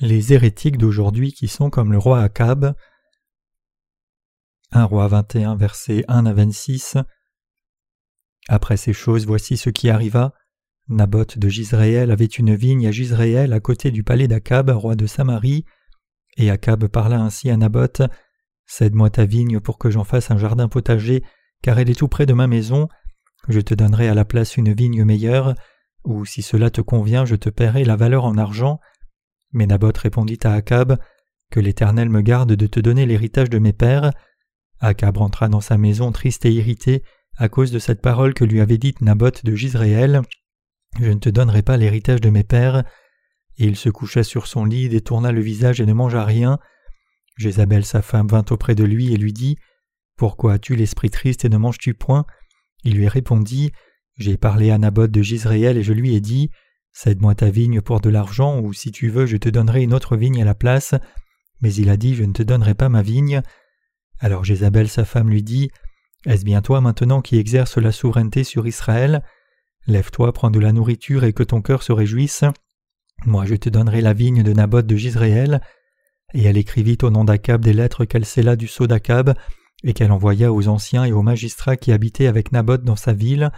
les hérétiques d'aujourd'hui qui sont comme le roi Akab. 1 roi 21 versets 1 à 26 Après ces choses voici ce qui arriva. Naboth de Gisraël avait une vigne à Gisraël à côté du palais d'Akab, roi de Samarie, et Akab parla ainsi à Naboth Cède-moi ta vigne pour que j'en fasse un jardin potager, car elle est tout près de ma maison. Je te donnerai à la place une vigne meilleure, ou si cela te convient, je te paierai la valeur en argent. Mais Naboth répondit à Akab Que l'Éternel me garde de te donner l'héritage de mes pères. Akab rentra dans sa maison triste et irrité à cause de cette parole que lui avait dite Naboth de Gisraël Je ne te donnerai pas l'héritage de mes pères. Et il se coucha sur son lit, détourna le visage et ne mangea rien. Jézabel sa femme vint auprès de lui et lui dit Pourquoi as-tu l'esprit triste et ne manges-tu point? Il lui répondit J'ai parlé à Naboth de Gisraël et je lui ai dit Cède-moi ta vigne pour de l'argent, ou si tu veux, je te donnerai une autre vigne à la place. Mais il a dit Je ne te donnerai pas ma vigne. Alors Jézabel sa femme lui dit Est-ce bien toi maintenant qui exerces la souveraineté sur Israël? Lève-toi, prends de la nourriture et que ton cœur se réjouisse. Moi je te donnerai la vigne de Naboth de Gisraël. Et elle écrivit au nom d'Akab des lettres qu'elle scella du sceau d'Akab, et qu'elle envoya aux anciens et aux magistrats qui habitaient avec Naboth dans sa ville.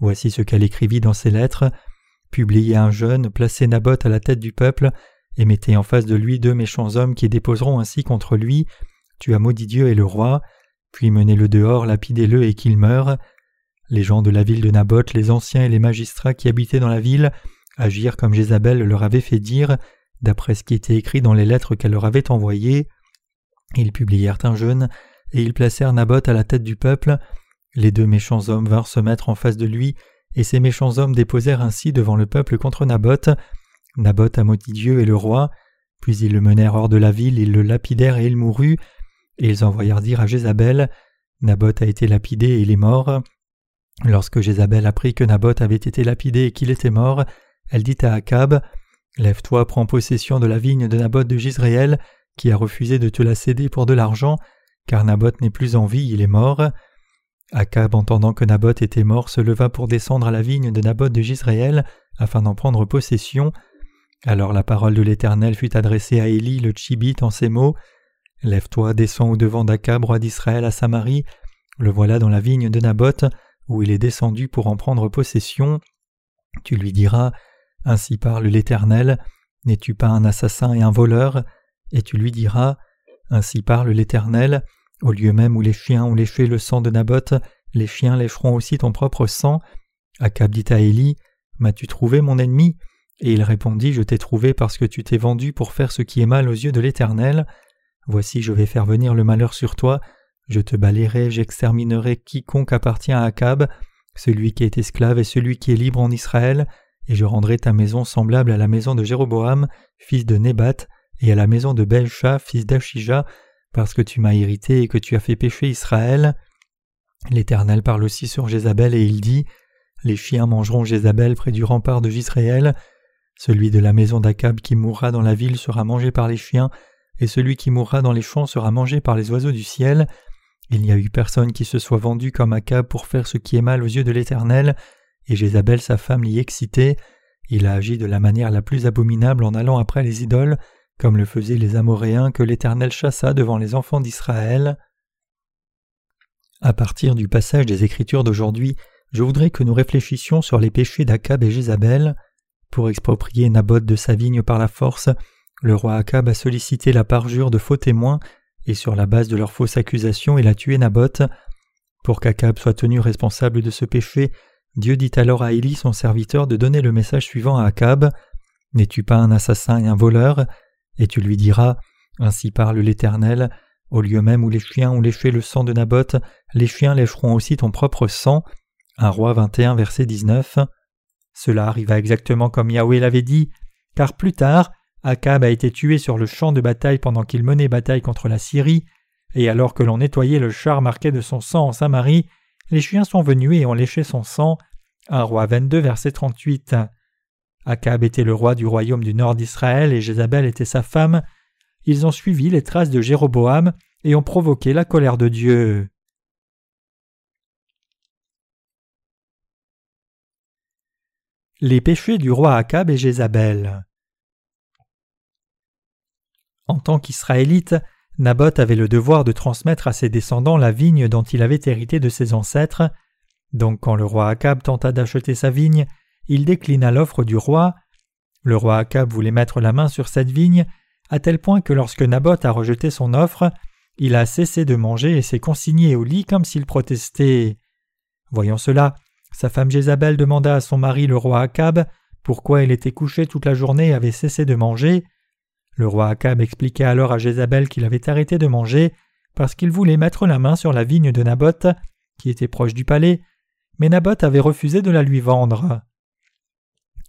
Voici ce qu'elle écrivit dans ces lettres. Publiez un jeune, placez Naboth à la tête du peuple, et mettez en face de lui deux méchants hommes qui déposeront ainsi contre lui Tu as maudit Dieu et le roi, puis menez-le dehors, lapidez-le et qu'il meure. Les gens de la ville de Naboth, les anciens et les magistrats qui habitaient dans la ville, agirent comme Jézabel leur avait fait dire, d'après ce qui était écrit dans les lettres qu'elle leur avait envoyées. Ils publièrent un jeûne, et ils placèrent Naboth à la tête du peuple. Les deux méchants hommes vinrent se mettre en face de lui, et ces méchants hommes déposèrent ainsi devant le peuple contre Naboth. Naboth a maudit Dieu et le roi, puis ils le menèrent hors de la ville, ils le lapidèrent et il mourut, et ils envoyèrent dire à Jézabel Naboth a été lapidé et il est mort. Lorsque Jézabel apprit que Naboth avait été lapidé et qu'il était mort, elle dit à Akab Lève-toi, prends possession de la vigne de Naboth de Gisraël, qui a refusé de te la céder pour de l'argent, car Naboth n'est plus en vie, il est mort. Akab, entendant que Naboth était mort, se leva pour descendre à la vigne de Naboth de Gisraël, afin d'en prendre possession. Alors la parole de l'Éternel fut adressée à Élie le Tchibite en ces mots Lève-toi, descends au-devant d'Akab, roi d'Israël, à Samarie. Le voilà dans la vigne de Naboth, où il est descendu pour en prendre possession. Tu lui diras Ainsi parle l'Éternel N'es-tu pas un assassin et un voleur? Et tu lui diras Ainsi parle l'Éternel au lieu même où les chiens ont léché le sang de Naboth, les chiens lécheront aussi ton propre sang. Akab dit à Élie M'as-tu trouvé mon ennemi? Et il répondit Je t'ai trouvé parce que tu t'es vendu pour faire ce qui est mal aux yeux de l'Éternel. Voici, je vais faire venir le malheur sur toi. Je te balayerai, j'exterminerai quiconque appartient à Akab, celui qui est esclave et celui qui est libre en Israël, et je rendrai ta maison semblable à la maison de Jéroboam, fils de Nébat, et à la maison de Belcha, fils d'Achija, parce que tu m'as irrité et que tu as fait pécher Israël. L'Éternel parle aussi sur Jézabel et il dit Les chiens mangeront Jézabel près du rempart de Jisraël. Celui de la maison d'Akab qui mourra dans la ville sera mangé par les chiens, et celui qui mourra dans les champs sera mangé par les oiseaux du ciel. Il n'y a eu personne qui se soit vendu comme Akab pour faire ce qui est mal aux yeux de l'Éternel, et Jézabel sa femme l'y excitait. Il a agi de la manière la plus abominable en allant après les idoles, comme le faisaient les Amoréens que l'Éternel chassa devant les enfants d'Israël. À partir du passage des Écritures d'aujourd'hui, je voudrais que nous réfléchissions sur les péchés d'Akab et Jézabel. Pour exproprier Naboth de sa vigne par la force, le roi Akab a sollicité la parjure de faux témoins, et sur la base de leurs fausses accusations, il a tué Naboth. Pour qu'Akab soit tenu responsable de ce péché, Dieu dit alors à Élie son serviteur de donner le message suivant à Akab N'es-tu pas un assassin et un voleur? Et tu lui diras Ainsi parle l'Éternel, au lieu même où les chiens ont léché le sang de Naboth, les chiens lécheront aussi ton propre sang. Un roi 21, verset 19. Cela arriva exactement comme Yahweh l'avait dit, car plus tard, Akab a été tué sur le champ de bataille pendant qu'il menait bataille contre la Syrie, et alors que l'on nettoyait le char marqué de son sang en Samarie, les chiens sont venus et ont léché son sang. Un roi 22, verset 38. Akab était le roi du royaume du nord d'Israël et Jézabel était sa femme. Ils ont suivi les traces de Jéroboam et ont provoqué la colère de Dieu. Les péchés du roi Akab et Jézabel. En tant qu'Israélite, Naboth avait le devoir de transmettre à ses descendants la vigne dont il avait hérité de ses ancêtres. Donc quand le roi Akab tenta d'acheter sa vigne, il déclina l'offre du roi. Le roi Akab voulait mettre la main sur cette vigne, à tel point que lorsque Naboth a rejeté son offre, il a cessé de manger et s'est consigné au lit comme s'il protestait. Voyant cela, sa femme Jézabel demanda à son mari le roi Akab pourquoi il était couché toute la journée et avait cessé de manger. Le roi Akab expliqua alors à Jézabel qu'il avait arrêté de manger parce qu'il voulait mettre la main sur la vigne de Naboth, qui était proche du palais, mais Naboth avait refusé de la lui vendre.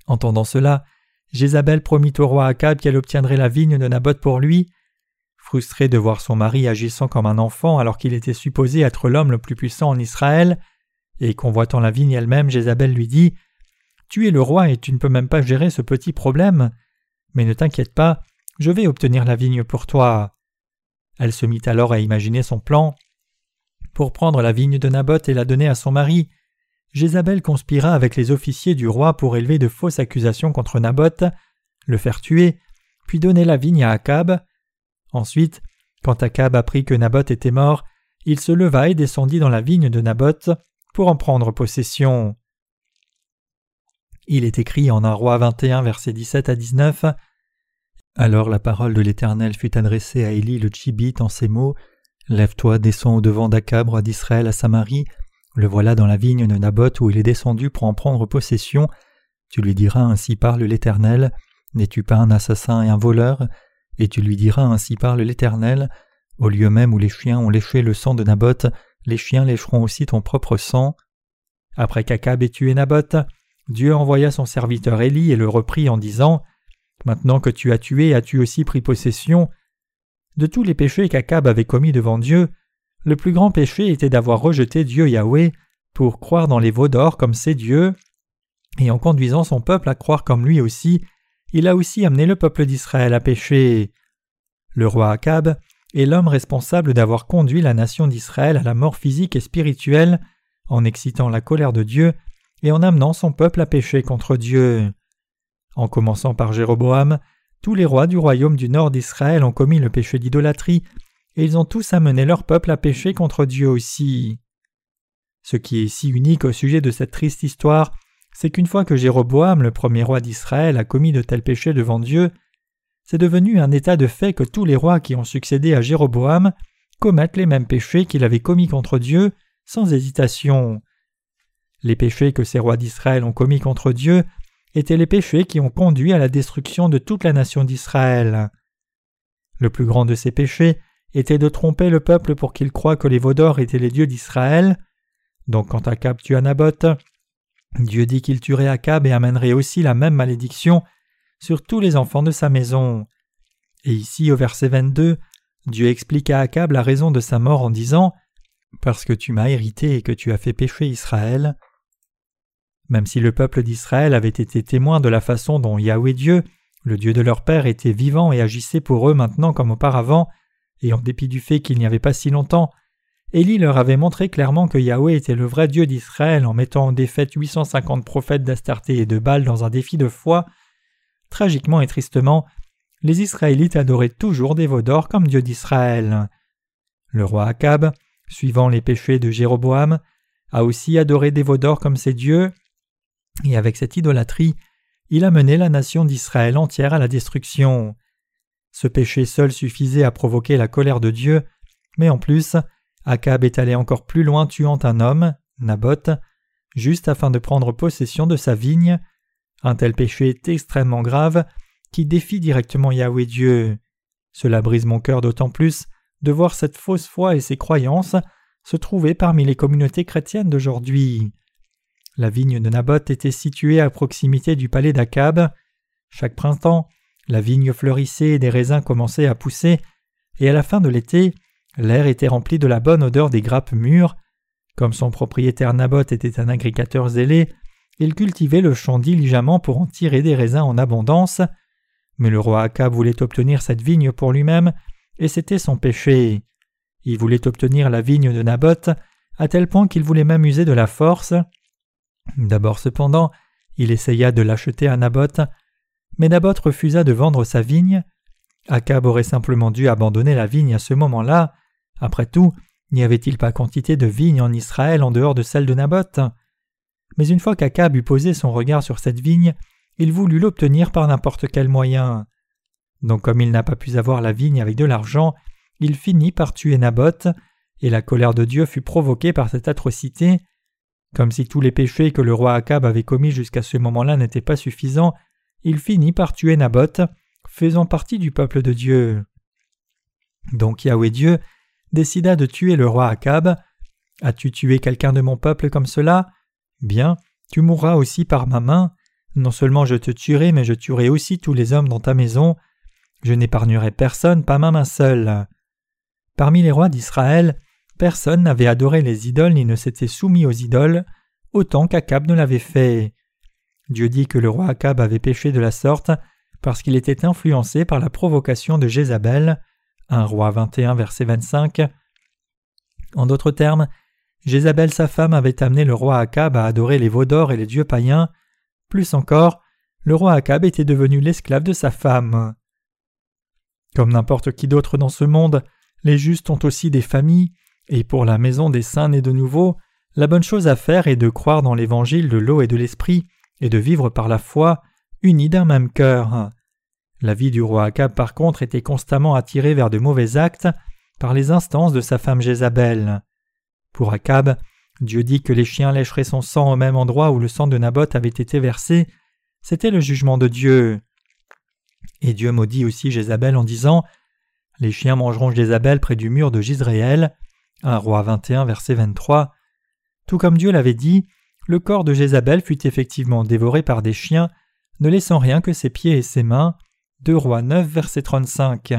Entendant cela, Jézabel promit au roi Akab qu'elle obtiendrait la vigne de Naboth pour lui. Frustré de voir son mari agissant comme un enfant alors qu'il était supposé être l'homme le plus puissant en Israël, et convoitant la vigne elle-même, Jézabel lui dit Tu es le roi et tu ne peux même pas gérer ce petit problème. Mais ne t'inquiète pas, je vais obtenir la vigne pour toi. Elle se mit alors à imaginer son plan. Pour prendre la vigne de Naboth et la donner à son mari, Jézabel conspira avec les officiers du roi pour élever de fausses accusations contre Naboth, le faire tuer, puis donner la vigne à Akab. Ensuite, quand Akab apprit que Naboth était mort, il se leva et descendit dans la vigne de Naboth pour en prendre possession. Il est écrit en un roi 21 versets 17 à 19 alors la parole de l'Éternel fut adressée à Élie le Tchibite en ces mots Lève-toi, descends au devant d'Akab, roi d'Israël, à Samarie. Le voilà dans la vigne de Naboth où il est descendu pour en prendre possession. Tu lui diras Ainsi parle l'Éternel. N'es-tu pas un assassin et un voleur? Et tu lui diras Ainsi parle l'Éternel. Au lieu même où les chiens ont léché le sang de Naboth, les chiens lécheront aussi ton propre sang. Après qu'Akab ait tué Naboth, Dieu envoya son serviteur Élie et le reprit en disant Maintenant que tu as tué, as-tu aussi pris possession? De tous les péchés qu'Akab avait commis devant Dieu, le plus grand péché était d'avoir rejeté Dieu Yahweh pour croire dans les veaux d'or comme ses dieux, et en conduisant son peuple à croire comme lui aussi, il a aussi amené le peuple d'Israël à pécher. Le roi Akab est l'homme responsable d'avoir conduit la nation d'Israël à la mort physique et spirituelle en excitant la colère de Dieu et en amenant son peuple à pécher contre Dieu. En commençant par Jéroboam, tous les rois du royaume du nord d'Israël ont commis le péché d'idolâtrie, et ils ont tous amené leur peuple à pécher contre Dieu aussi. Ce qui est si unique au sujet de cette triste histoire, c'est qu'une fois que Jéroboam, le premier roi d'Israël, a commis de tels péchés devant Dieu, c'est devenu un état de fait que tous les rois qui ont succédé à Jéroboam commettent les mêmes péchés qu'il avait commis contre Dieu, sans hésitation. Les péchés que ces rois d'Israël ont commis contre Dieu étaient les péchés qui ont conduit à la destruction de toute la nation d'Israël. Le plus grand de ces péchés était de tromper le peuple pour qu'il croie que les d'or étaient les dieux d'Israël. Donc quand Akab tua Naboth, Dieu dit qu'il tuerait Akab et amènerait aussi la même malédiction sur tous les enfants de sa maison. Et ici au verset 22, Dieu explique à Akab la raison de sa mort en disant Parce que tu m'as hérité et que tu as fait pécher Israël. Même si le peuple d'Israël avait été témoin de la façon dont Yahweh Dieu, le Dieu de leur père, était vivant et agissait pour eux maintenant comme auparavant, et en dépit du fait qu'il n'y avait pas si longtemps, Élie leur avait montré clairement que Yahweh était le vrai Dieu d'Israël en mettant en défaite 850 prophètes d'Astarté et de Baal dans un défi de foi. Tragiquement et tristement, les Israélites adoraient toujours des veaux comme Dieu d'Israël. Le roi Akab, suivant les péchés de Jéroboam, a aussi adoré des comme ses dieux, et avec cette idolâtrie, il a mené la nation d'Israël entière à la destruction. Ce péché seul suffisait à provoquer la colère de Dieu, mais en plus, Akab est allé encore plus loin tuant un homme, Naboth, juste afin de prendre possession de sa vigne. Un tel péché est extrêmement grave, qui défie directement Yahweh Dieu. Cela brise mon cœur d'autant plus de voir cette fausse foi et ces croyances se trouver parmi les communautés chrétiennes d'aujourd'hui. La vigne de Naboth était située à proximité du palais d'Akab. Chaque printemps, la vigne fleurissait et des raisins commençaient à pousser, et à la fin de l'été, l'air était rempli de la bonne odeur des grappes mûres. Comme son propriétaire Naboth était un agriculteur zélé, il cultivait le champ diligemment pour en tirer des raisins en abondance. Mais le roi Akab voulait obtenir cette vigne pour lui-même, et c'était son péché. Il voulait obtenir la vigne de Naboth, à tel point qu'il voulait même user de la force. D'abord cependant, il essaya de l'acheter à Naboth, mais Naboth refusa de vendre sa vigne. Akab aurait simplement dû abandonner la vigne à ce moment-là. Après tout, n'y avait-il pas quantité de vignes en Israël en dehors de celle de Naboth? Mais une fois qu'Akab eut posé son regard sur cette vigne, il voulut l'obtenir par n'importe quel moyen. Donc comme il n'a pas pu avoir la vigne avec de l'argent, il finit par tuer Naboth, et la colère de Dieu fut provoquée par cette atrocité. Comme si tous les péchés que le roi Akab avait commis jusqu'à ce moment-là n'étaient pas suffisants, il finit par tuer Naboth, faisant partie du peuple de Dieu. Donc Yahweh Dieu décida de tuer le roi Akab. As-tu tué quelqu'un de mon peuple comme cela? Bien, tu mourras aussi par ma main. Non seulement je te tuerai, mais je tuerai aussi tous les hommes dans ta maison. Je n'épargnerai personne, pas même un seul. Parmi les rois d'Israël, personne n'avait adoré les idoles ni ne s'était soumis aux idoles, autant qu'Akab ne l'avait fait. Dieu dit que le roi Akab avait péché de la sorte parce qu'il était influencé par la provocation de Jézabel. 1 roi 21 verset 25. En d'autres termes, Jézabel sa femme avait amené le roi Akab à adorer les veaux d'or et les dieux païens. Plus encore, le roi Akab était devenu l'esclave de sa femme. Comme n'importe qui d'autre dans ce monde, les justes ont aussi des familles, et pour la maison des saints nés de nouveau, la bonne chose à faire est de croire dans l'évangile de l'eau et de l'esprit, et de vivre par la foi, unis d'un même cœur. La vie du roi Akab par contre était constamment attirée vers de mauvais actes par les instances de sa femme Jézabel. Pour Akab, Dieu dit que les chiens lècheraient son sang au même endroit où le sang de Naboth avait été versé, c'était le jugement de Dieu. Et Dieu maudit aussi Jézabel en disant Les chiens mangeront Jézabel près du mur de Gisraël. 1 roi 21, verset 23. Tout comme Dieu l'avait dit, le corps de Jézabel fut effectivement dévoré par des chiens, ne laissant rien que ses pieds et ses mains. 2 rois 9, verset 35.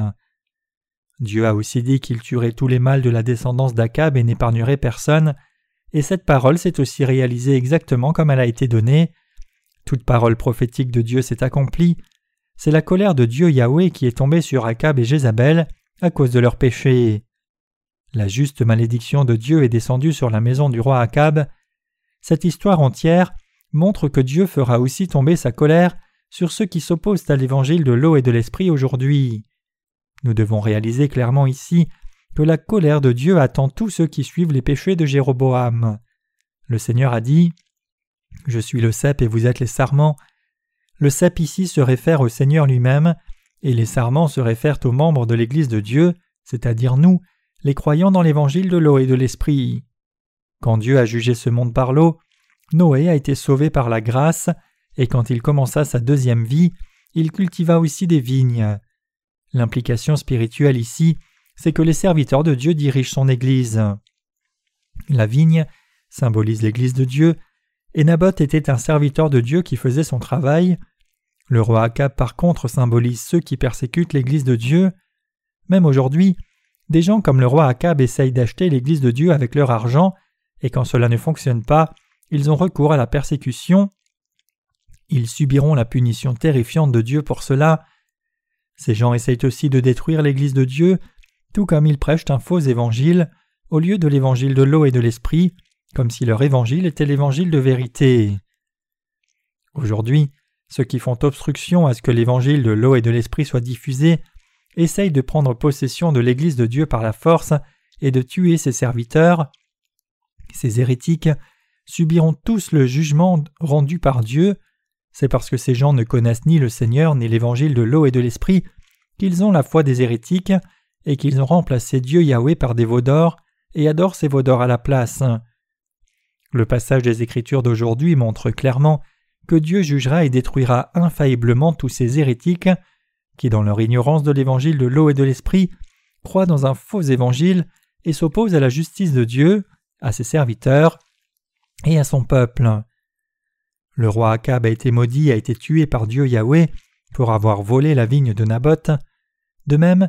Dieu a aussi dit qu'il tuerait tous les mâles de la descendance d'Akab et n'épargnerait personne, et cette parole s'est aussi réalisée exactement comme elle a été donnée. Toute parole prophétique de Dieu s'est accomplie, c'est la colère de Dieu Yahweh qui est tombée sur Akab et Jézabel à cause de leurs péchés. La juste malédiction de Dieu est descendue sur la maison du roi Akab. Cette histoire entière montre que Dieu fera aussi tomber sa colère sur ceux qui s'opposent à l'évangile de l'eau et de l'esprit aujourd'hui. Nous devons réaliser clairement ici que la colère de Dieu attend tous ceux qui suivent les péchés de Jéroboam. Le Seigneur a dit Je suis le cep et vous êtes les sarments. Le cep ici se réfère au Seigneur lui-même, et les sarments se réfèrent aux membres de l'Église de Dieu, c'est-à-dire nous, les croyants dans l'évangile de l'eau et de l'esprit. Quand Dieu a jugé ce monde par l'eau, Noé a été sauvé par la grâce, et quand il commença sa deuxième vie, il cultiva aussi des vignes. L'implication spirituelle ici, c'est que les serviteurs de Dieu dirigent son Église. La vigne symbolise l'Église de Dieu, et Naboth était un serviteur de Dieu qui faisait son travail, le roi Akab par contre symbolise ceux qui persécutent l'Église de Dieu. Même aujourd'hui, des gens comme le roi Akab essayent d'acheter l'Église de Dieu avec leur argent, et quand cela ne fonctionne pas, ils ont recours à la persécution. Ils subiront la punition terrifiante de Dieu pour cela. Ces gens essayent aussi de détruire l'Église de Dieu, tout comme ils prêchent un faux évangile, au lieu de l'évangile de l'eau et de l'esprit, comme si leur évangile était l'évangile de vérité. Aujourd'hui, ceux qui font obstruction à ce que l'évangile de l'eau et de l'esprit soit diffusé essayent de prendre possession de l'Église de Dieu par la force et de tuer ses serviteurs. Ces hérétiques subiront tous le jugement rendu par Dieu. C'est parce que ces gens ne connaissent ni le Seigneur ni l'évangile de l'eau et de l'esprit qu'ils ont la foi des hérétiques et qu'ils ont remplacé Dieu Yahweh par des veaux et adorent ces veaux à la place. Le passage des Écritures d'aujourd'hui montre clairement que Dieu jugera et détruira infailliblement tous ces hérétiques qui, dans leur ignorance de l'évangile de l'eau et de l'esprit, croient dans un faux évangile et s'opposent à la justice de Dieu, à ses serviteurs et à son peuple. Le roi Akab a été maudit a été tué par Dieu Yahweh pour avoir volé la vigne de Naboth. De même,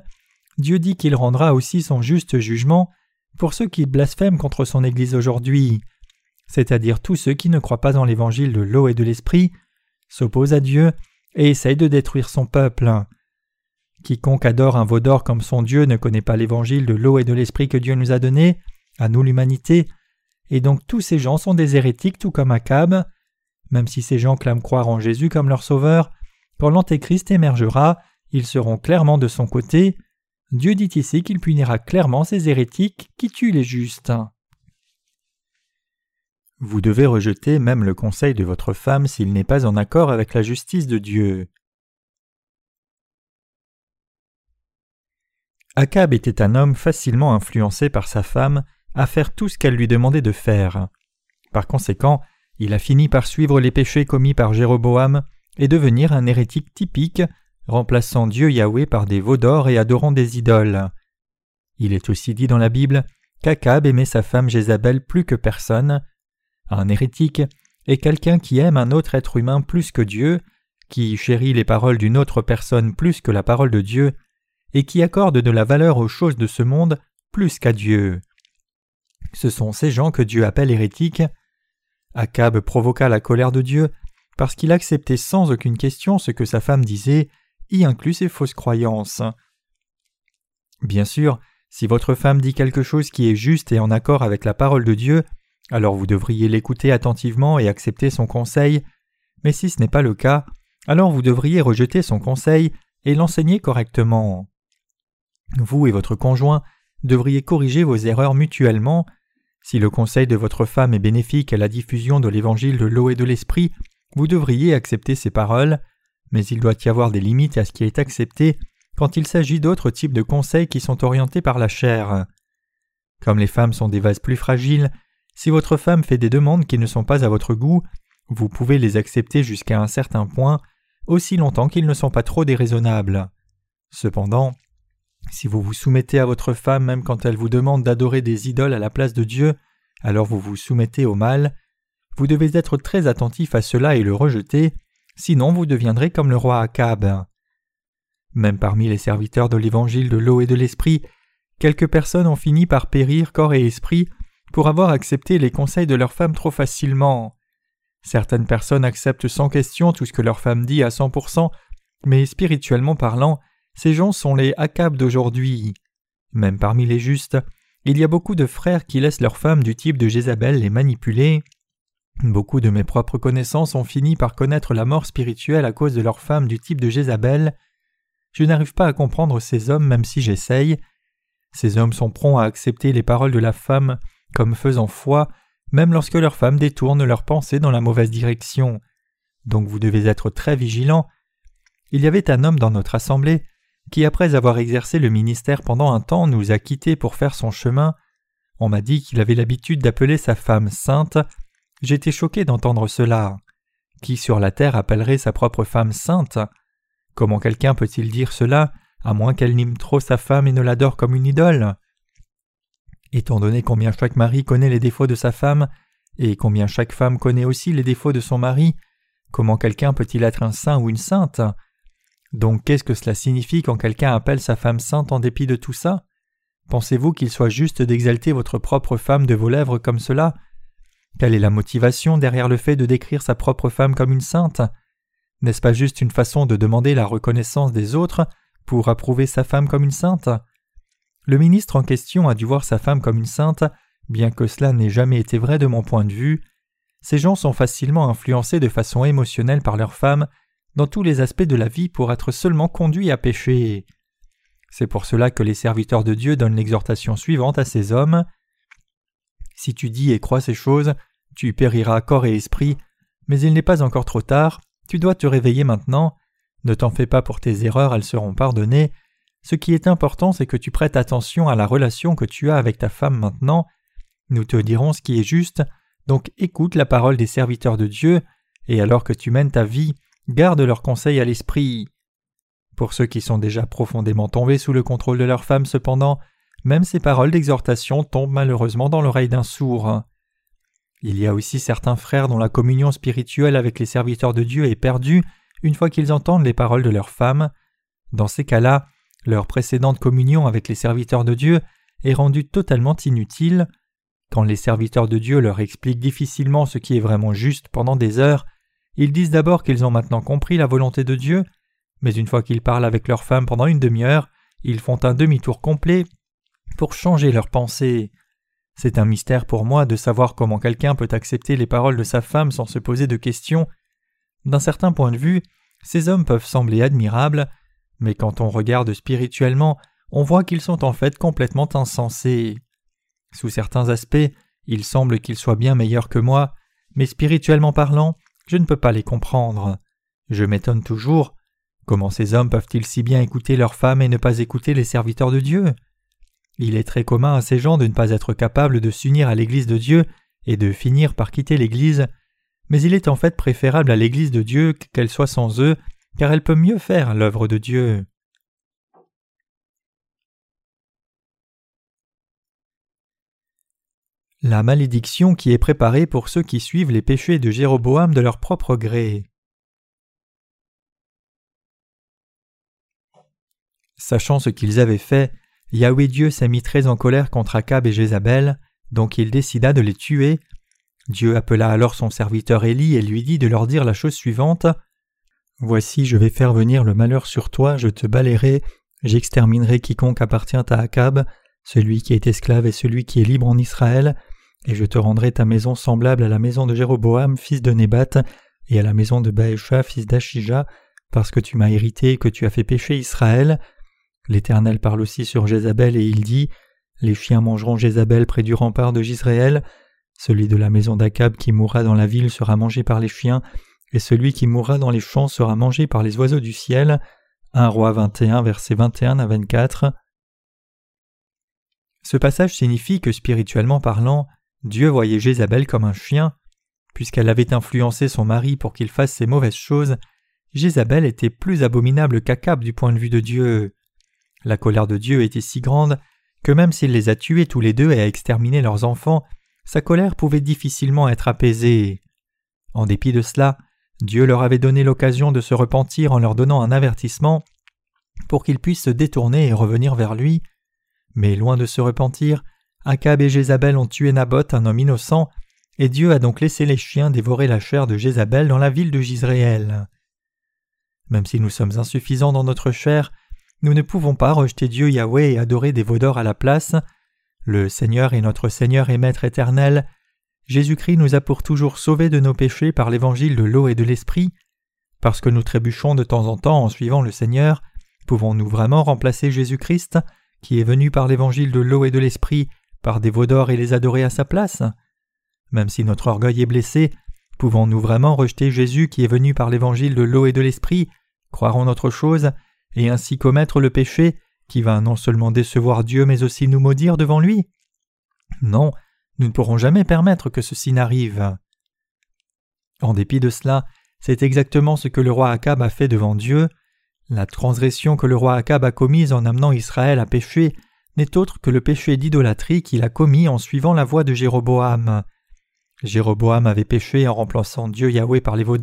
Dieu dit qu'il rendra aussi son juste jugement pour ceux qui blasphèment contre son Église aujourd'hui c'est-à-dire tous ceux qui ne croient pas dans l'évangile de l'eau et de l'esprit, s'opposent à Dieu et essayent de détruire son peuple. Quiconque adore un veau d'or comme son Dieu ne connaît pas l'évangile de l'eau et de l'esprit que Dieu nous a donné, à nous l'humanité, et donc tous ces gens sont des hérétiques tout comme Akab. Même si ces gens clament croire en Jésus comme leur sauveur, quand l'Antéchrist émergera, ils seront clairement de son côté. Dieu dit ici qu'il punira clairement ces hérétiques qui tuent les justes. Vous devez rejeter même le conseil de votre femme s'il n'est pas en accord avec la justice de Dieu. Akab était un homme facilement influencé par sa femme à faire tout ce qu'elle lui demandait de faire. Par conséquent, il a fini par suivre les péchés commis par Jéroboam et devenir un hérétique typique, remplaçant Dieu Yahweh par des veaux d'or et adorant des idoles. Il est aussi dit dans la Bible qu'Akab aimait sa femme Jézabel plus que personne. Un hérétique est quelqu'un qui aime un autre être humain plus que Dieu, qui chérit les paroles d'une autre personne plus que la parole de Dieu, et qui accorde de la valeur aux choses de ce monde plus qu'à Dieu. Ce sont ces gens que Dieu appelle hérétiques. Akab provoqua la colère de Dieu parce qu'il acceptait sans aucune question ce que sa femme disait, y inclut ses fausses croyances. Bien sûr, si votre femme dit quelque chose qui est juste et en accord avec la parole de Dieu, alors vous devriez l'écouter attentivement et accepter son conseil, mais si ce n'est pas le cas, alors vous devriez rejeter son conseil et l'enseigner correctement. Vous et votre conjoint devriez corriger vos erreurs mutuellement. Si le conseil de votre femme est bénéfique à la diffusion de l'évangile de l'eau et de l'esprit, vous devriez accepter ces paroles, mais il doit y avoir des limites à ce qui est accepté quand il s'agit d'autres types de conseils qui sont orientés par la chair. Comme les femmes sont des vases plus fragiles, si votre femme fait des demandes qui ne sont pas à votre goût, vous pouvez les accepter jusqu'à un certain point, aussi longtemps qu'ils ne sont pas trop déraisonnables. Cependant, si vous vous soumettez à votre femme même quand elle vous demande d'adorer des idoles à la place de Dieu, alors vous vous soumettez au mal. Vous devez être très attentif à cela et le rejeter, sinon vous deviendrez comme le roi Akab. Même parmi les serviteurs de l'évangile de l'eau et de l'esprit, quelques personnes ont fini par périr corps et esprit pour avoir accepté les conseils de leur femme trop facilement. Certaines personnes acceptent sans question tout ce que leur femme dit à 100%, mais spirituellement parlant, ces gens sont les Akab d'aujourd'hui. Même parmi les justes, il y a beaucoup de frères qui laissent leurs femmes du type de Jézabel les manipuler. Beaucoup de mes propres connaissances ont fini par connaître la mort spirituelle à cause de leurs femmes du type de Jézabel. Je n'arrive pas à comprendre ces hommes même si j'essaye. Ces hommes sont prompts à accepter les paroles de la femme comme faisant foi, même lorsque leurs femmes détournent leurs pensées dans la mauvaise direction. Donc vous devez être très vigilant. Il y avait un homme dans notre assemblée qui, après avoir exercé le ministère pendant un temps, nous a quittés pour faire son chemin. On m'a dit qu'il avait l'habitude d'appeler sa femme sainte. J'étais choqué d'entendre cela. Qui sur la terre appellerait sa propre femme sainte? Comment quelqu'un peut-il dire cela, à moins qu'elle n'aime trop sa femme et ne l'adore comme une idole? Étant donné combien chaque mari connaît les défauts de sa femme, et combien chaque femme connaît aussi les défauts de son mari, comment quelqu'un peut-il être un saint ou une sainte? Donc qu'est-ce que cela signifie quand quelqu'un appelle sa femme sainte en dépit de tout ça? Pensez-vous qu'il soit juste d'exalter votre propre femme de vos lèvres comme cela? Quelle est la motivation derrière le fait de décrire sa propre femme comme une sainte? N'est-ce pas juste une façon de demander la reconnaissance des autres pour approuver sa femme comme une sainte? Le ministre en question a dû voir sa femme comme une sainte, bien que cela n'ait jamais été vrai de mon point de vue. Ces gens sont facilement influencés de façon émotionnelle par leur femme dans tous les aspects de la vie pour être seulement conduits à pécher. C'est pour cela que les serviteurs de Dieu donnent l'exhortation suivante à ces hommes. Si tu dis et crois ces choses, tu périras corps et esprit, mais il n'est pas encore trop tard, tu dois te réveiller maintenant, ne t'en fais pas pour tes erreurs, elles seront pardonnées. Ce qui est important, c'est que tu prêtes attention à la relation que tu as avec ta femme maintenant. Nous te dirons ce qui est juste, donc écoute la parole des serviteurs de Dieu, et alors que tu mènes ta vie, Garde leurs conseils à l'esprit. Pour ceux qui sont déjà profondément tombés sous le contrôle de leur femme, cependant, même ces paroles d'exhortation tombent malheureusement dans l'oreille d'un sourd. Il y a aussi certains frères dont la communion spirituelle avec les serviteurs de Dieu est perdue une fois qu'ils entendent les paroles de leur femme. Dans ces cas-là, leur précédente communion avec les serviteurs de Dieu est rendue totalement inutile. Quand les serviteurs de Dieu leur expliquent difficilement ce qui est vraiment juste pendant des heures, ils disent d'abord qu'ils ont maintenant compris la volonté de Dieu, mais une fois qu'ils parlent avec leur femme pendant une demi-heure, ils font un demi-tour complet pour changer leurs pensées. C'est un mystère pour moi de savoir comment quelqu'un peut accepter les paroles de sa femme sans se poser de questions. D'un certain point de vue, ces hommes peuvent sembler admirables, mais quand on regarde spirituellement, on voit qu'ils sont en fait complètement insensés. Sous certains aspects, il semble qu'ils soient bien meilleurs que moi, mais spirituellement parlant, je ne peux pas les comprendre. Je m'étonne toujours. Comment ces hommes peuvent-ils si bien écouter leurs femmes et ne pas écouter les serviteurs de Dieu? Il est très commun à ces gens de ne pas être capables de s'unir à l'Église de Dieu et de finir par quitter l'Église, mais il est en fait préférable à l'Église de Dieu qu'elle soit sans eux, car elle peut mieux faire l'œuvre de Dieu. La malédiction qui est préparée pour ceux qui suivent les péchés de Jéroboam de leur propre gré. Sachant ce qu'ils avaient fait, Yahweh Dieu s'est mis très en colère contre Akab et Jézabel, donc il décida de les tuer. Dieu appela alors son serviteur Élie et lui dit de leur dire la chose suivante Voici, je vais faire venir le malheur sur toi, je te balayerai, j'exterminerai quiconque appartient à Akab, celui qui est esclave et celui qui est libre en Israël, et je te rendrai ta maison semblable à la maison de Jéroboam, fils de Nébat, et à la maison de Baécha, fils d'Achija, parce que tu m'as hérité et que tu as fait pécher Israël. L'Éternel parle aussi sur Jézabel et il dit Les chiens mangeront Jézabel près du rempart de Gisraël. Celui de la maison d'Akab qui mourra dans la ville sera mangé par les chiens, et celui qui mourra dans les champs sera mangé par les oiseaux du ciel. 1 roi 21, versets 21 à 24. Ce passage signifie que spirituellement parlant, Dieu voyait Jézabel comme un chien. Puisqu'elle avait influencé son mari pour qu'il fasse ces mauvaises choses, Jézabel était plus abominable qu'Akab du point de vue de Dieu. La colère de Dieu était si grande que même s'il les a tués tous les deux et a exterminé leurs enfants, sa colère pouvait difficilement être apaisée. En dépit de cela, Dieu leur avait donné l'occasion de se repentir en leur donnant un avertissement pour qu'ils puissent se détourner et revenir vers lui. Mais loin de se repentir, Akab et Jézabel ont tué Naboth, un homme innocent, et Dieu a donc laissé les chiens dévorer la chair de Jézabel dans la ville de Gisréel. Même si nous sommes insuffisants dans notre chair, nous ne pouvons pas rejeter Dieu Yahweh et adorer des vaudeurs à la place. Le Seigneur est notre Seigneur et Maître éternel. Jésus-Christ nous a pour toujours sauvés de nos péchés par l'évangile de l'eau et de l'esprit. Parce que nous trébuchons de temps en temps en suivant le Seigneur, pouvons-nous vraiment remplacer Jésus-Christ, qui est venu par l'évangile de l'eau et de l'esprit, par des veaux d'or et les adorer à sa place Même si notre orgueil est blessé, pouvons-nous vraiment rejeter Jésus qui est venu par l'évangile de l'eau et de l'esprit, croire en autre chose, et ainsi commettre le péché qui va non seulement décevoir Dieu mais aussi nous maudire devant lui? Non, nous ne pourrons jamais permettre que ceci n'arrive. En dépit de cela, c'est exactement ce que le roi Akab a fait devant Dieu. La transgression que le roi Akab a commise en amenant Israël à pécher n'est autre que le péché d'idolâtrie qu'il a commis en suivant la voie de Jéroboam. Jéroboam avait péché en remplaçant Dieu Yahweh par les veaux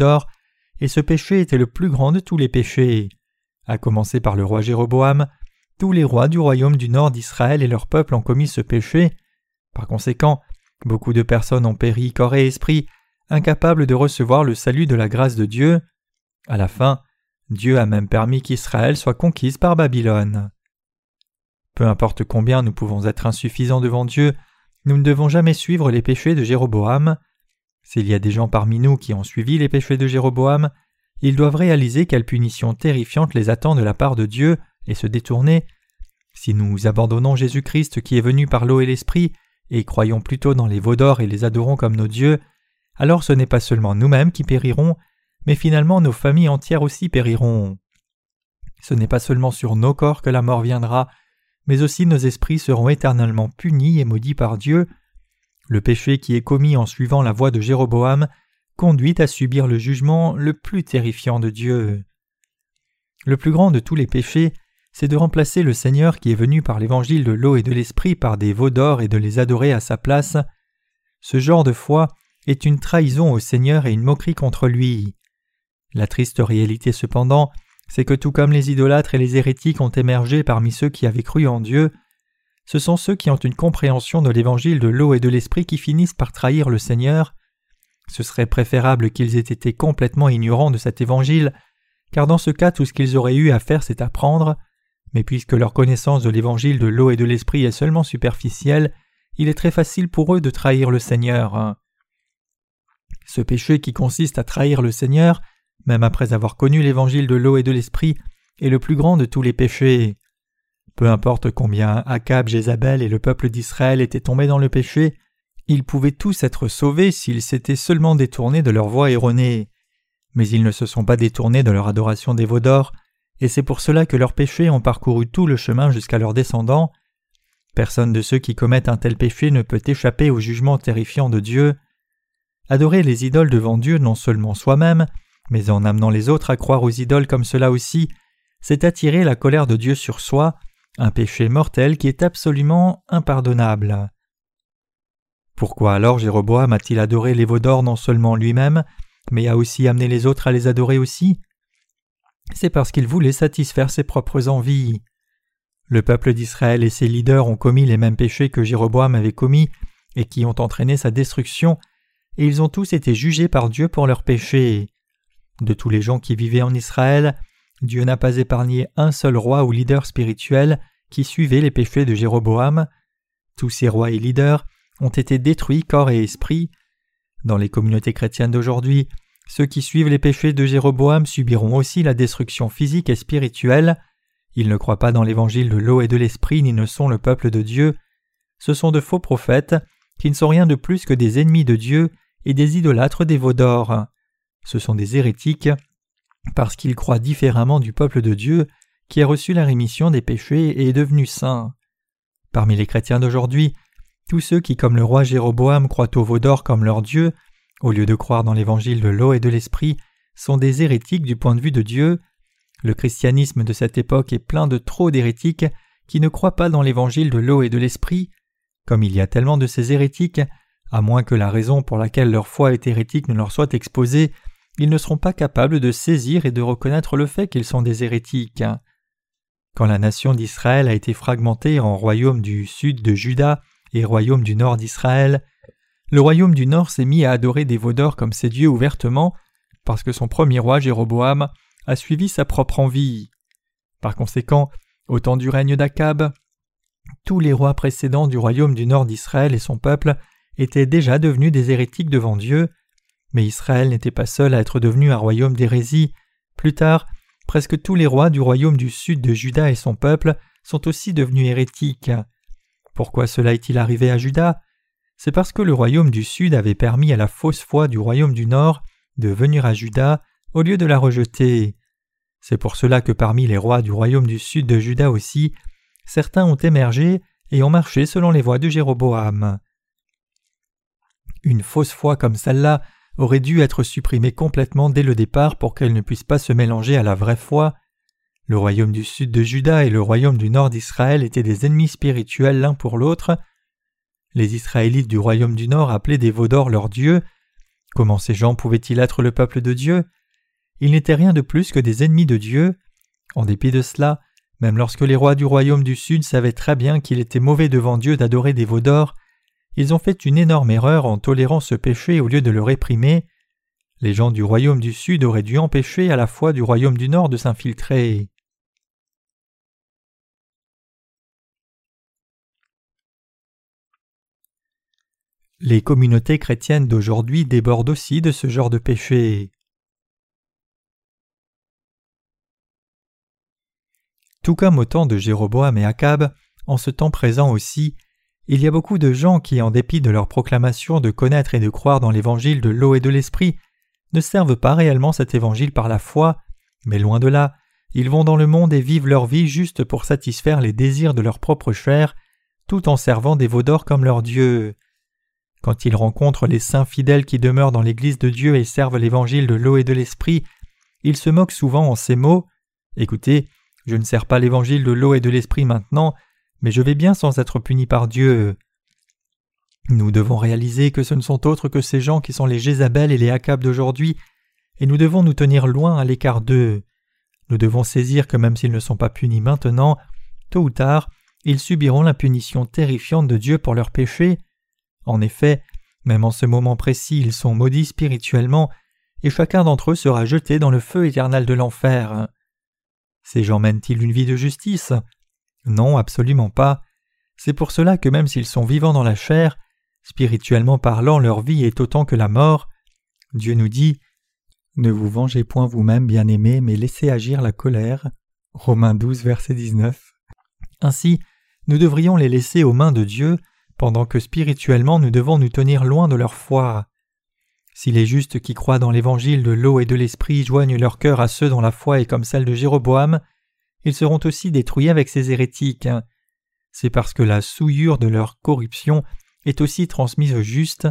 et ce péché était le plus grand de tous les péchés. À commencer par le roi Jéroboam, tous les rois du royaume du nord d'Israël et leur peuple ont commis ce péché. Par conséquent, beaucoup de personnes ont péri corps et esprit, incapables de recevoir le salut de la grâce de Dieu. À la fin, Dieu a même permis qu'Israël soit conquise par Babylone. Peu importe combien nous pouvons être insuffisants devant Dieu, nous ne devons jamais suivre les péchés de Jéroboam. S'il y a des gens parmi nous qui ont suivi les péchés de Jéroboam, ils doivent réaliser quelle punition terrifiante les attend de la part de Dieu et se détourner. Si nous abandonnons Jésus-Christ qui est venu par l'eau et l'esprit, et croyons plutôt dans les veaux d'or et les adorons comme nos dieux, alors ce n'est pas seulement nous-mêmes qui périrons, mais finalement nos familles entières aussi périront. Ce n'est pas seulement sur nos corps que la mort viendra, mais aussi nos esprits seront éternellement punis et maudits par Dieu. Le péché qui est commis en suivant la voie de Jéroboam conduit à subir le jugement le plus terrifiant de Dieu. Le plus grand de tous les péchés, c'est de remplacer le Seigneur qui est venu par l'évangile de l'eau et de l'esprit par des veaux d'or et de les adorer à sa place. Ce genre de foi est une trahison au Seigneur et une moquerie contre lui. La triste réalité cependant, c'est que tout comme les idolâtres et les hérétiques ont émergé parmi ceux qui avaient cru en Dieu, ce sont ceux qui ont une compréhension de l'évangile de l'eau et de l'esprit qui finissent par trahir le Seigneur. Ce serait préférable qu'ils aient été complètement ignorants de cet évangile, car dans ce cas tout ce qu'ils auraient eu à faire c'est apprendre, mais puisque leur connaissance de l'évangile de l'eau et de l'esprit est seulement superficielle, il est très facile pour eux de trahir le Seigneur. Ce péché qui consiste à trahir le Seigneur même après avoir connu l'évangile de l'eau et de l'esprit, est le plus grand de tous les péchés. Peu importe combien Akab, Jézabel et le peuple d'Israël étaient tombés dans le péché, ils pouvaient tous être sauvés s'ils s'étaient seulement détournés de leur voie erronée. Mais ils ne se sont pas détournés de leur adoration des veaux et c'est pour cela que leurs péchés ont parcouru tout le chemin jusqu'à leurs descendants. Personne de ceux qui commettent un tel péché ne peut échapper au jugement terrifiant de Dieu. Adorer les idoles devant Dieu non seulement soi-même, mais en amenant les autres à croire aux idoles comme cela aussi, c'est attirer la colère de Dieu sur soi, un péché mortel qui est absolument impardonnable. Pourquoi alors Jéroboam a-t-il adoré les veaux non seulement lui-même, mais a aussi amené les autres à les adorer aussi? C'est parce qu'il voulait satisfaire ses propres envies. Le peuple d'Israël et ses leaders ont commis les mêmes péchés que Jéroboam avait commis et qui ont entraîné sa destruction, et ils ont tous été jugés par Dieu pour leurs péchés. De tous les gens qui vivaient en Israël, Dieu n'a pas épargné un seul roi ou leader spirituel qui suivait les péchés de Jéroboam. Tous ces rois et leaders ont été détruits corps et esprit. Dans les communautés chrétiennes d'aujourd'hui, ceux qui suivent les péchés de Jéroboam subiront aussi la destruction physique et spirituelle. Ils ne croient pas dans l'évangile de l'eau et de l'esprit ni ne sont le peuple de Dieu. Ce sont de faux prophètes qui ne sont rien de plus que des ennemis de Dieu et des idolâtres des veaux d'or. Ce sont des hérétiques parce qu'ils croient différemment du peuple de Dieu qui a reçu la rémission des péchés et est devenu saint. Parmi les chrétiens d'aujourd'hui, tous ceux qui, comme le roi Jéroboam, croient au veau d'or comme leur Dieu, au lieu de croire dans l'évangile de l'eau et de l'esprit, sont des hérétiques du point de vue de Dieu. Le christianisme de cette époque est plein de trop d'hérétiques qui ne croient pas dans l'évangile de l'eau et de l'esprit. Comme il y a tellement de ces hérétiques, à moins que la raison pour laquelle leur foi est hérétique ne leur soit exposée, ils ne seront pas capables de saisir et de reconnaître le fait qu'ils sont des hérétiques. Quand la nation d'Israël a été fragmentée en royaume du sud de Juda et royaume du nord d'Israël, le royaume du nord s'est mis à adorer des veaux comme ses dieux ouvertement, parce que son premier roi Jéroboam a suivi sa propre envie. Par conséquent, au temps du règne d'Akab, tous les rois précédents du royaume du nord d'Israël et son peuple étaient déjà devenus des hérétiques devant Dieu, mais Israël n'était pas seul à être devenu un royaume d'hérésie. Plus tard, presque tous les rois du royaume du sud de Juda et son peuple sont aussi devenus hérétiques. Pourquoi cela est-il arrivé à Juda? C'est parce que le royaume du sud avait permis à la fausse foi du royaume du nord de venir à Juda au lieu de la rejeter. C'est pour cela que parmi les rois du royaume du sud de Juda aussi, certains ont émergé et ont marché selon les voies de Jéroboam. Une fausse foi comme celle-là aurait dû être supprimée complètement dès le départ pour qu'elle ne puisse pas se mélanger à la vraie foi. Le royaume du sud de Juda et le royaume du nord d'Israël étaient des ennemis spirituels l'un pour l'autre. Les Israélites du royaume du nord appelaient des veaux d'or leur Dieu. Comment ces gens pouvaient-ils être le peuple de Dieu? Ils n'étaient rien de plus que des ennemis de Dieu. En dépit de cela, même lorsque les rois du royaume du sud savaient très bien qu'il était mauvais devant Dieu d'adorer des veaux ils ont fait une énorme erreur en tolérant ce péché au lieu de le réprimer. Les gens du royaume du Sud auraient dû empêcher à la fois du royaume du Nord de s'infiltrer. Les communautés chrétiennes d'aujourd'hui débordent aussi de ce genre de péché. Tout comme au temps de Jéroboam et Akab, en ce temps présent aussi, il y a beaucoup de gens qui, en dépit de leur proclamation de connaître et de croire dans l'évangile de l'eau et de l'esprit, ne servent pas réellement cet évangile par la foi, mais loin de là, ils vont dans le monde et vivent leur vie juste pour satisfaire les désirs de leur propre chair, tout en servant des veaux d'or comme leur Dieu. Quand ils rencontrent les saints fidèles qui demeurent dans l'Église de Dieu et servent l'évangile de l'eau et de l'esprit, ils se moquent souvent en ces mots Écoutez, je ne sers pas l'évangile de l'eau et de l'esprit maintenant, mais je vais bien sans être puni par Dieu. Nous devons réaliser que ce ne sont autres que ces gens qui sont les Jézabel et les Akab d'aujourd'hui, et nous devons nous tenir loin à l'écart d'eux. Nous devons saisir que même s'ils ne sont pas punis maintenant, tôt ou tard, ils subiront la punition terrifiante de Dieu pour leurs péchés. En effet, même en ce moment précis, ils sont maudits spirituellement, et chacun d'entre eux sera jeté dans le feu éternel de l'enfer. Ces gens mènent-ils une vie de justice? Non, absolument pas. C'est pour cela que même s'ils sont vivants dans la chair, spirituellement parlant, leur vie est autant que la mort. Dieu nous dit Ne vous vengez point vous-même, bien-aimés, mais laissez agir la colère. Romains 12, verset 19. Ainsi, nous devrions les laisser aux mains de Dieu, pendant que spirituellement nous devons nous tenir loin de leur foi. Si les justes qui croient dans l'évangile de l'eau et de l'esprit joignent leur cœur à ceux dont la foi est comme celle de Jéroboam, ils seront aussi détruits avec ces hérétiques. C'est parce que la souillure de leur corruption est aussi transmise aux justes.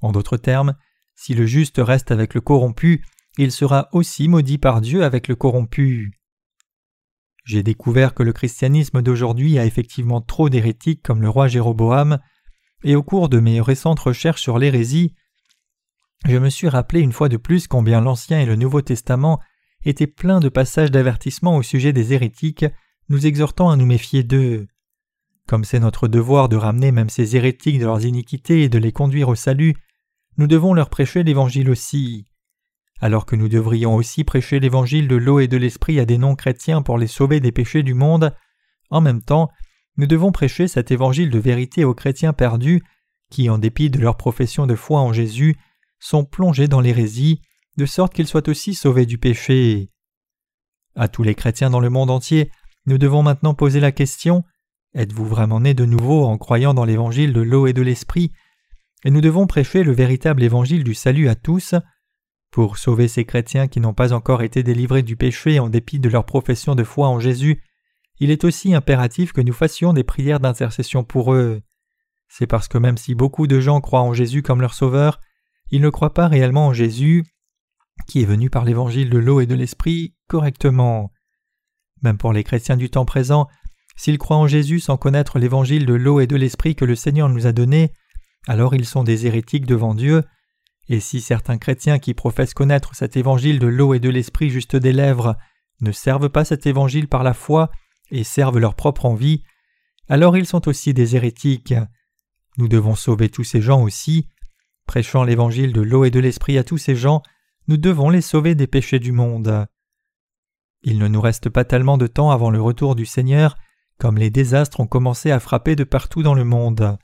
En d'autres termes, si le juste reste avec le corrompu, il sera aussi maudit par Dieu avec le corrompu. J'ai découvert que le christianisme d'aujourd'hui a effectivement trop d'hérétiques comme le roi Jéroboam, et au cours de mes récentes recherches sur l'hérésie, je me suis rappelé une fois de plus combien l'Ancien et le Nouveau Testament étaient pleins de passages d'avertissement au sujet des hérétiques, nous exhortant à nous méfier d'eux. Comme c'est notre devoir de ramener même ces hérétiques de leurs iniquités et de les conduire au salut, nous devons leur prêcher l'Évangile aussi. Alors que nous devrions aussi prêcher l'Évangile de l'eau et de l'Esprit à des non-chrétiens pour les sauver des péchés du monde, en même temps, nous devons prêcher cet Évangile de vérité aux chrétiens perdus qui, en dépit de leur profession de foi en Jésus, sont plongés dans l'hérésie, de sorte qu'ils soient aussi sauvés du péché. À tous les chrétiens dans le monde entier, nous devons maintenant poser la question Êtes-vous vraiment nés de nouveau en croyant dans l'évangile de l'eau et de l'esprit? Et nous devons prêcher le véritable évangile du salut à tous. Pour sauver ces chrétiens qui n'ont pas encore été délivrés du péché en dépit de leur profession de foi en Jésus, il est aussi impératif que nous fassions des prières d'intercession pour eux. C'est parce que même si beaucoup de gens croient en Jésus comme leur sauveur, ils ne croient pas réellement en Jésus, qui est venu par l'évangile de l'eau et de l'esprit, correctement. Même pour les chrétiens du temps présent, s'ils croient en Jésus sans connaître l'évangile de l'eau et de l'esprit que le Seigneur nous a donné, alors ils sont des hérétiques devant Dieu, et si certains chrétiens qui professent connaître cet évangile de l'eau et de l'esprit juste des lèvres ne servent pas cet évangile par la foi et servent leur propre envie, alors ils sont aussi des hérétiques. Nous devons sauver tous ces gens aussi, Prêchant l'évangile de l'eau et de l'esprit à tous ces gens, nous devons les sauver des péchés du monde. Il ne nous reste pas tellement de temps avant le retour du Seigneur, comme les désastres ont commencé à frapper de partout dans le monde.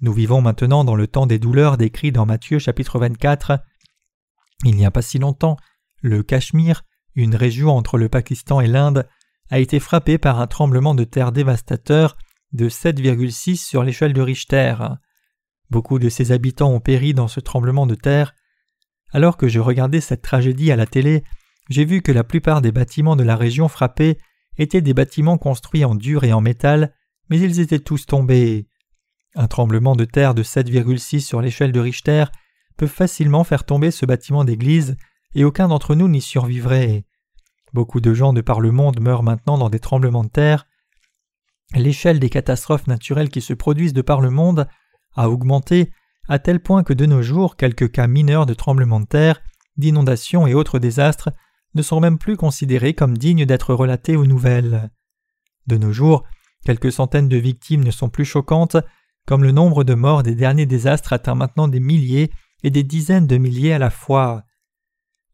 Nous vivons maintenant dans le temps des douleurs décrits dans Matthieu chapitre 24. Il n'y a pas si longtemps, le Cachemire, une région entre le Pakistan et l'Inde, a été frappé par un tremblement de terre dévastateur de 7,6 sur l'échelle de Richter. Beaucoup de ses habitants ont péri dans ce tremblement de terre. Alors que je regardais cette tragédie à la télé, j'ai vu que la plupart des bâtiments de la région frappée étaient des bâtiments construits en dur et en métal, mais ils étaient tous tombés. Un tremblement de terre de 7,6 sur l'échelle de Richter peut facilement faire tomber ce bâtiment d'église, et aucun d'entre nous n'y survivrait. Beaucoup de gens de par le monde meurent maintenant dans des tremblements de terre. L'échelle des catastrophes naturelles qui se produisent de par le monde a augmenté à tel point que de nos jours quelques cas mineurs de tremblements de terre, d'inondations et autres désastres ne sont même plus considérés comme dignes d'être relatés aux nouvelles. De nos jours, quelques centaines de victimes ne sont plus choquantes, comme le nombre de morts des derniers désastres atteint maintenant des milliers et des dizaines de milliers à la fois.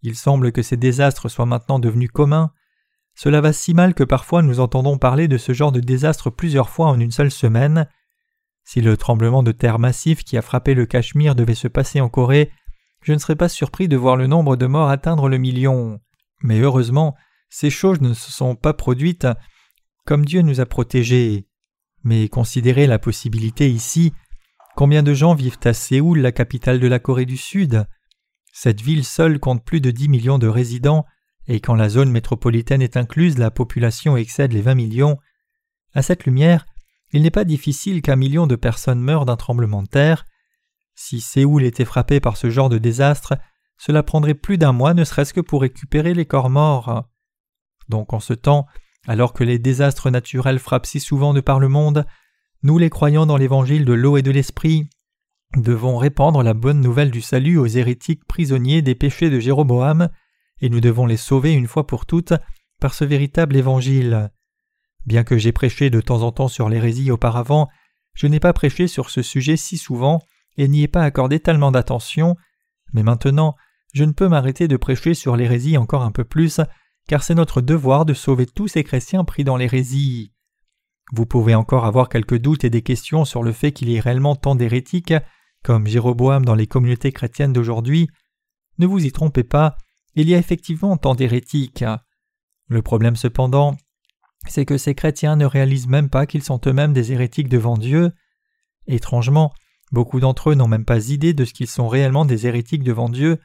Il semble que ces désastres soient maintenant devenus communs. Cela va si mal que parfois nous entendons parler de ce genre de désastre plusieurs fois en une seule semaine. Si le tremblement de terre massif qui a frappé le Cachemire devait se passer en Corée, je ne serais pas surpris de voir le nombre de morts atteindre le million. Mais heureusement, ces choses ne se sont pas produites comme Dieu nous a protégés. Mais considérez la possibilité ici. Combien de gens vivent à Séoul, la capitale de la Corée du Sud? Cette ville seule compte plus de 10 millions de résidents, et quand la zone métropolitaine est incluse, la population excède les 20 millions. À cette lumière, il n'est pas difficile qu'un million de personnes meurent d'un tremblement de terre. Si Séoul était frappé par ce genre de désastre, cela prendrait plus d'un mois ne serait-ce que pour récupérer les corps morts. Donc en ce temps, alors que les désastres naturels frappent si souvent de par le monde, nous les croyants dans l'évangile de l'eau et de l'esprit, devons répandre la bonne nouvelle du salut aux hérétiques prisonniers des péchés de Jéroboam, et nous devons les sauver une fois pour toutes par ce véritable évangile. Bien que j'ai prêché de temps en temps sur l'hérésie auparavant, je n'ai pas prêché sur ce sujet si souvent et n'y ai pas accordé tellement d'attention, mais maintenant je ne peux m'arrêter de prêcher sur l'hérésie encore un peu plus, car c'est notre devoir de sauver tous ces chrétiens pris dans l'hérésie. Vous pouvez encore avoir quelques doutes et des questions sur le fait qu'il y ait réellement tant d'hérétiques, comme Jéroboam dans les communautés chrétiennes d'aujourd'hui. Ne vous y trompez pas, il y a effectivement tant d'hérétiques. Le problème cependant c'est que ces chrétiens ne réalisent même pas qu'ils sont eux-mêmes des hérétiques devant Dieu. Étrangement, beaucoup d'entre eux n'ont même pas idée de ce qu'ils sont réellement des hérétiques devant Dieu,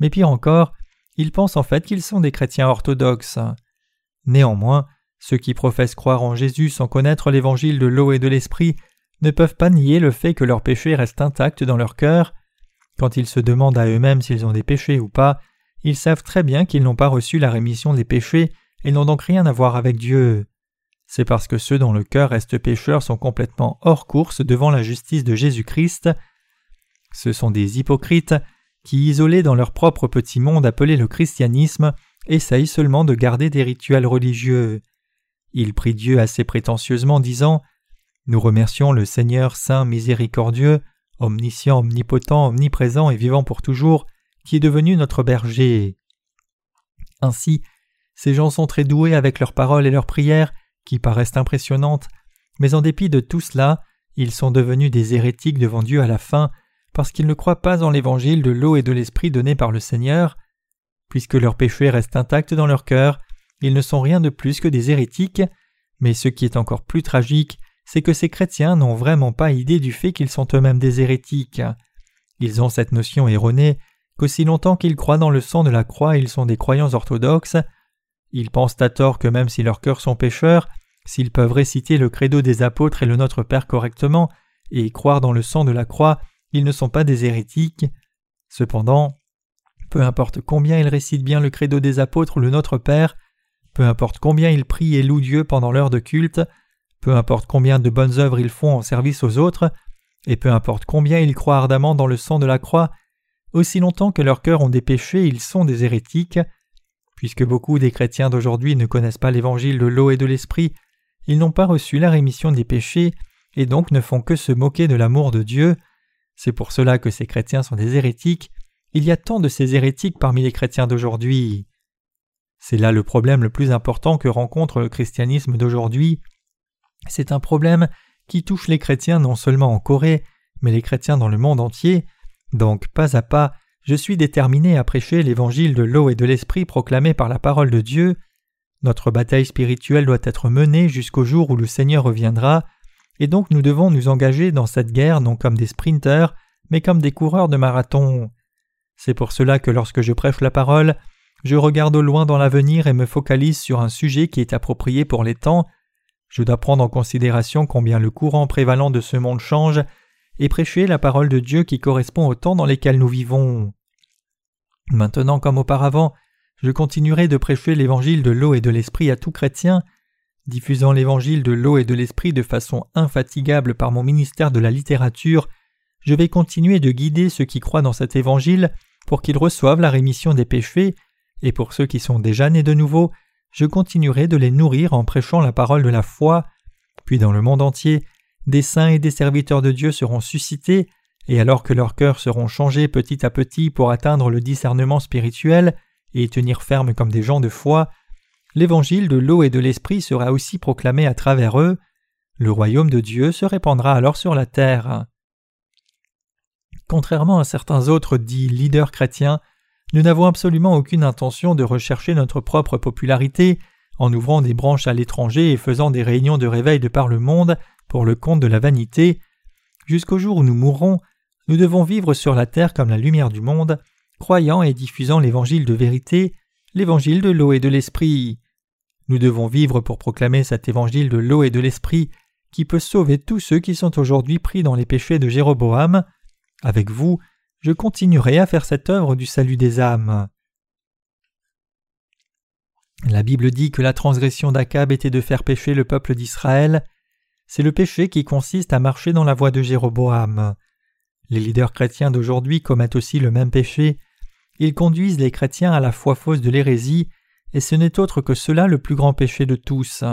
mais pire encore, ils pensent en fait qu'ils sont des chrétiens orthodoxes. Néanmoins, ceux qui professent croire en Jésus sans connaître l'évangile de l'eau et de l'esprit ne peuvent pas nier le fait que leurs péchés restent intacts dans leur cœur. Quand ils se demandent à eux-mêmes s'ils ont des péchés ou pas, ils savent très bien qu'ils n'ont pas reçu la rémission des péchés et n'ont donc rien à voir avec Dieu. C'est parce que ceux dont le cœur reste pécheur sont complètement hors course devant la justice de Jésus-Christ. Ce sont des hypocrites qui, isolés dans leur propre petit monde appelé le christianisme, essayent seulement de garder des rituels religieux. Ils prient Dieu assez prétentieusement, disant Nous remercions le Seigneur saint miséricordieux, omniscient, omnipotent, omniprésent et vivant pour toujours, qui est devenu notre berger. Ainsi, ces gens sont très doués avec leurs paroles et leurs prières, qui paraissent impressionnantes, mais en dépit de tout cela, ils sont devenus des hérétiques devant Dieu à la fin, parce qu'ils ne croient pas en l'évangile de l'eau et de l'esprit donné par le Seigneur. Puisque leurs péchés restent intacts dans leur cœur, ils ne sont rien de plus que des hérétiques, mais ce qui est encore plus tragique, c'est que ces chrétiens n'ont vraiment pas idée du fait qu'ils sont eux-mêmes des hérétiques. Ils ont cette notion erronée qu'aussi longtemps qu'ils croient dans le sang de la croix, ils sont des croyants orthodoxes. Ils pensent à tort que même si leurs cœurs sont pécheurs, s'ils peuvent réciter le credo des apôtres et le Notre Père correctement, et croire dans le sang de la croix, ils ne sont pas des hérétiques. Cependant, peu importe combien ils récitent bien le credo des apôtres ou le Notre Père, peu importe combien ils prient et louent Dieu pendant l'heure de culte, peu importe combien de bonnes œuvres ils font en service aux autres, et peu importe combien ils croient ardemment dans le sang de la croix, aussi longtemps que leurs cœurs ont des péchés, ils sont des hérétiques. Puisque beaucoup des chrétiens d'aujourd'hui ne connaissent pas l'évangile de l'eau et de l'esprit, ils n'ont pas reçu la rémission des péchés, et donc ne font que se moquer de l'amour de Dieu. C'est pour cela que ces chrétiens sont des hérétiques. Il y a tant de ces hérétiques parmi les chrétiens d'aujourd'hui. C'est là le problème le plus important que rencontre le christianisme d'aujourd'hui. C'est un problème qui touche les chrétiens non seulement en Corée, mais les chrétiens dans le monde entier. Donc, pas à pas, je suis déterminé à prêcher l'évangile de l'eau et de l'esprit proclamé par la parole de Dieu. Notre bataille spirituelle doit être menée jusqu'au jour où le Seigneur reviendra, et donc nous devons nous engager dans cette guerre non comme des sprinteurs, mais comme des coureurs de marathon. C'est pour cela que lorsque je prêche la parole, je regarde au loin dans l'avenir et me focalise sur un sujet qui est approprié pour les temps. Je dois prendre en considération combien le courant prévalent de ce monde change et prêcher la parole de Dieu qui correspond au temps dans lesquels nous vivons. Maintenant comme auparavant, je continuerai de prêcher l'évangile de l'eau et de l'esprit à tout chrétien, diffusant l'évangile de l'eau et de l'esprit de façon infatigable par mon ministère de la littérature, je vais continuer de guider ceux qui croient dans cet évangile pour qu'ils reçoivent la rémission des péchés, et pour ceux qui sont déjà nés de nouveau, je continuerai de les nourrir en prêchant la parole de la foi, puis dans le monde entier, des saints et des serviteurs de Dieu seront suscités, et alors que leurs cœurs seront changés petit à petit pour atteindre le discernement spirituel et tenir ferme comme des gens de foi, l'évangile de l'eau et de l'esprit sera aussi proclamé à travers eux, le royaume de Dieu se répandra alors sur la terre. Contrairement à certains autres dits leaders chrétiens, nous n'avons absolument aucune intention de rechercher notre propre popularité en ouvrant des branches à l'étranger et faisant des réunions de réveil de par le monde pour le compte de la vanité. Jusqu'au jour où nous mourrons, nous devons vivre sur la terre comme la lumière du monde, croyant et diffusant l'évangile de vérité, l'évangile de l'eau et de l'esprit. Nous devons vivre pour proclamer cet évangile de l'eau et de l'esprit qui peut sauver tous ceux qui sont aujourd'hui pris dans les péchés de Jéroboam. Avec vous, je continuerai à faire cette œuvre du salut des âmes. La Bible dit que la transgression d'Akab était de faire pécher le peuple d'Israël c'est le péché qui consiste à marcher dans la voie de Jéroboam. Les leaders chrétiens d'aujourd'hui commettent aussi le même péché. Ils conduisent les chrétiens à la foi fausse de l'hérésie, et ce n'est autre que cela le plus grand péché de tous.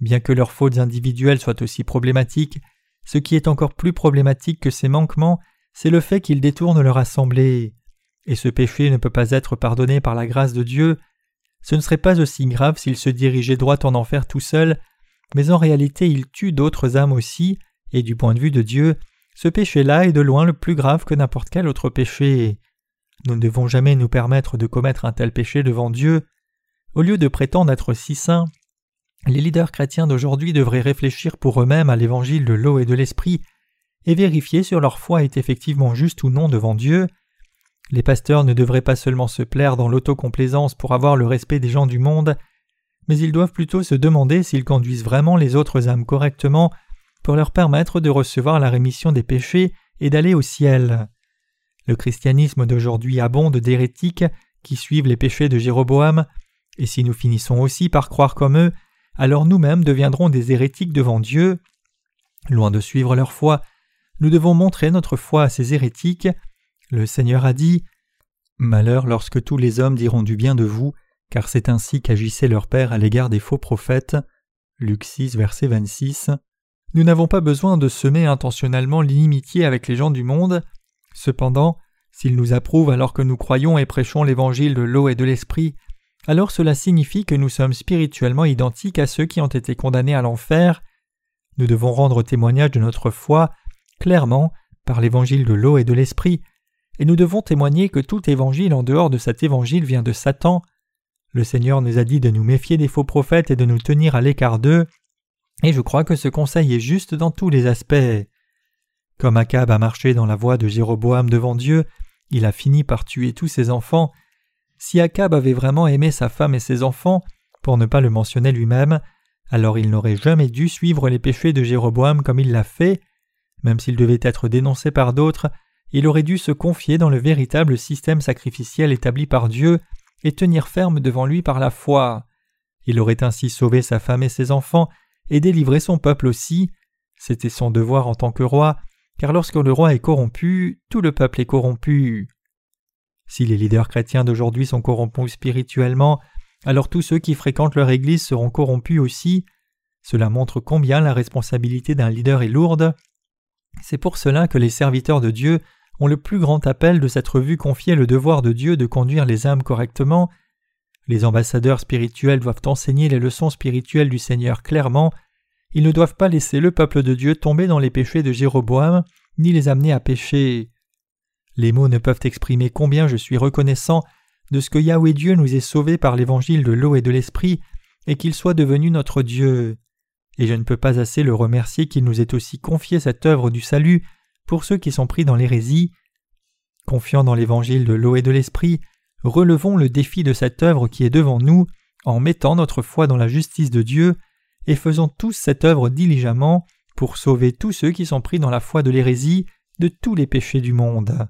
Bien que leurs fautes individuelles soient aussi problématiques, ce qui est encore plus problématique que ces manquements, c'est le fait qu'ils détournent leur assemblée. Et ce péché ne peut pas être pardonné par la grâce de Dieu. Ce ne serait pas aussi grave s'ils se dirigeaient droit en enfer tout seuls, mais en réalité il tue d'autres âmes aussi, et du point de vue de Dieu, ce péché-là est de loin le plus grave que n'importe quel autre péché. Nous ne devons jamais nous permettre de commettre un tel péché devant Dieu. Au lieu de prétendre être si saints, Les leaders chrétiens d'aujourd'hui devraient réfléchir pour eux-mêmes à l'évangile de l'eau et de l'esprit et vérifier si leur foi est effectivement juste ou non devant Dieu. Les pasteurs ne devraient pas seulement se plaire dans l'autocomplaisance pour avoir le respect des gens du monde, mais ils doivent plutôt se demander s'ils conduisent vraiment les autres âmes correctement pour leur permettre de recevoir la rémission des péchés et d'aller au ciel. Le christianisme d'aujourd'hui abonde d'hérétiques qui suivent les péchés de Jéroboam, et si nous finissons aussi par croire comme eux, alors nous-mêmes deviendrons des hérétiques devant Dieu. Loin de suivre leur foi, nous devons montrer notre foi à ces hérétiques. Le Seigneur a dit Malheur lorsque tous les hommes diront du bien de vous, car c'est ainsi qu'agissait leur Père à l'égard des faux prophètes. Luc 6, verset 26. Nous n'avons pas besoin de semer intentionnellement l'inimitié avec les gens du monde. Cependant, s'ils nous approuvent alors que nous croyons et prêchons l'évangile de l'eau et de l'esprit, alors cela signifie que nous sommes spirituellement identiques à ceux qui ont été condamnés à l'enfer. Nous devons rendre témoignage de notre foi clairement par l'évangile de l'eau et de l'esprit, et nous devons témoigner que tout évangile en dehors de cet évangile vient de Satan. Le Seigneur nous a dit de nous méfier des faux prophètes et de nous tenir à l'écart d'eux, et je crois que ce conseil est juste dans tous les aspects. Comme Akab a marché dans la voie de Jéroboam devant Dieu, il a fini par tuer tous ses enfants. Si Akab avait vraiment aimé sa femme et ses enfants, pour ne pas le mentionner lui-même, alors il n'aurait jamais dû suivre les péchés de Jéroboam comme il l'a fait. Même s'il devait être dénoncé par d'autres, il aurait dû se confier dans le véritable système sacrificiel établi par Dieu et tenir ferme devant lui par la foi. Il aurait ainsi sauvé sa femme et ses enfants et délivré son peuple aussi. C'était son devoir en tant que roi, car lorsque le roi est corrompu, tout le peuple est corrompu. Si les leaders chrétiens d'aujourd'hui sont corrompus spirituellement, alors tous ceux qui fréquentent leur Église seront corrompus aussi. Cela montre combien la responsabilité d'un leader est lourde. C'est pour cela que les serviteurs de Dieu ont le plus grand appel de s'être vu confier le devoir de Dieu de conduire les âmes correctement. Les ambassadeurs spirituels doivent enseigner les leçons spirituelles du Seigneur clairement. Ils ne doivent pas laisser le peuple de Dieu tomber dans les péchés de Jéroboam, ni les amener à pécher. Les mots ne peuvent exprimer combien je suis reconnaissant de ce que Yahweh Dieu nous ait sauvés par l'évangile de l'eau et de l'esprit, et qu'il soit devenu notre Dieu. Et je ne peux pas assez le remercier qu'il nous ait aussi confié cette œuvre du salut pour ceux qui sont pris dans l'hérésie. Confiant dans l'évangile de l'eau et de l'esprit, relevons le défi de cette œuvre qui est devant nous en mettant notre foi dans la justice de Dieu et faisons tous cette œuvre diligemment pour sauver tous ceux qui sont pris dans la foi de l'hérésie de tous les péchés du monde.